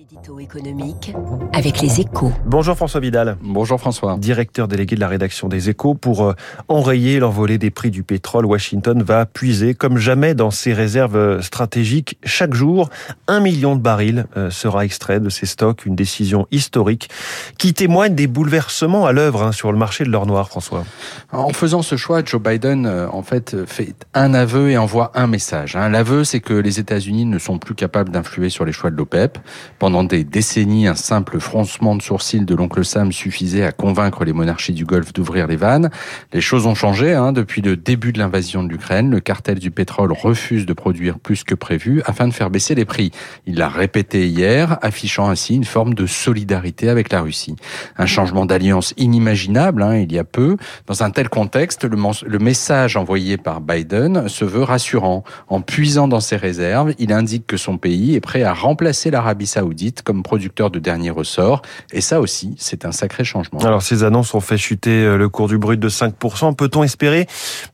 L'édito économique avec les échos. Bonjour François Vidal. Bonjour François. Directeur délégué de la rédaction des échos. Pour euh, enrayer l'envolée des prix du pétrole, Washington va puiser comme jamais dans ses réserves euh, stratégiques. Chaque jour, un million de barils euh, sera extrait de ces stocks. Une décision historique qui témoigne des bouleversements à l'œuvre hein, sur le marché de l'or noir, François. En faisant ce choix, Joe Biden en fait fait un aveu et envoie un message. Hein. L'aveu, c'est que les États-Unis ne sont plus capables d'influer sur les choix de l'OPEP. Pendant des décennies, un simple froncement de sourcils de l'oncle Sam suffisait à convaincre les monarchies du Golfe d'ouvrir les vannes. Les choses ont changé hein. depuis le début de l'invasion de l'Ukraine. Le cartel du pétrole refuse de produire plus que prévu afin de faire baisser les prix. Il l'a répété hier, affichant ainsi une forme de solidarité avec la Russie. Un changement d'alliance inimaginable hein, il y a peu. Dans un tel contexte, le message envoyé par Biden se veut rassurant. En puisant dans ses réserves, il indique que son pays est prêt à remplacer l'Arabie saoudite comme producteur de dernier ressort. Et ça aussi, c'est un sacré changement. Alors ces annonces ont fait chuter euh, le cours du brut de 5%. Peut-on espérer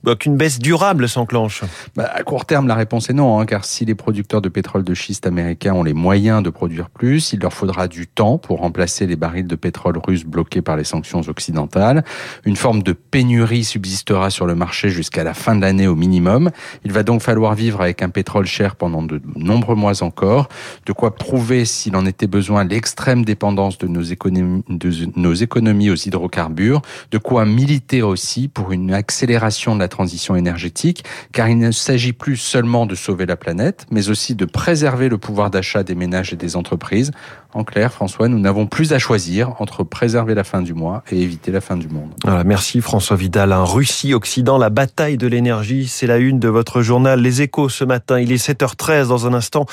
bah, qu'une baisse durable s'enclenche? Bah, À court terme, la réponse est non, hein, car si les producteurs de pétrole de schiste américains ont les moyens de produire plus, il leur faudra du temps pour remplacer les barils de pétrole russes bloqués par les sanctions occidentales. Une forme de pénurie subsistera sur le marché jusqu'à la fin de l'année au minimum. Il va donc falloir vivre avec un pétrole cher pendant de nombreux mois encore, de quoi prouver si en était besoin, l'extrême dépendance de nos, économies, de nos économies aux hydrocarbures, de quoi militer aussi pour une accélération de la transition énergétique, car il ne s'agit plus seulement de sauver la planète, mais aussi de préserver le pouvoir d'achat des ménages et des entreprises. En clair, François, nous n'avons plus à choisir entre préserver la fin du mois et éviter la fin du monde. Voilà, merci François Vidal. Russie-Occident, la bataille de l'énergie, c'est la une de votre journal Les Échos ce matin. Il est 7h13 dans un instant.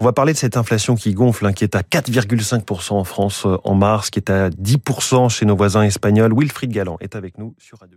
On va parler de cette inflation qui gonfle, hein, qui est à 4,5% en France euh, en mars, qui est à 10% chez nos voisins espagnols. Wilfried Galland est avec nous sur Radio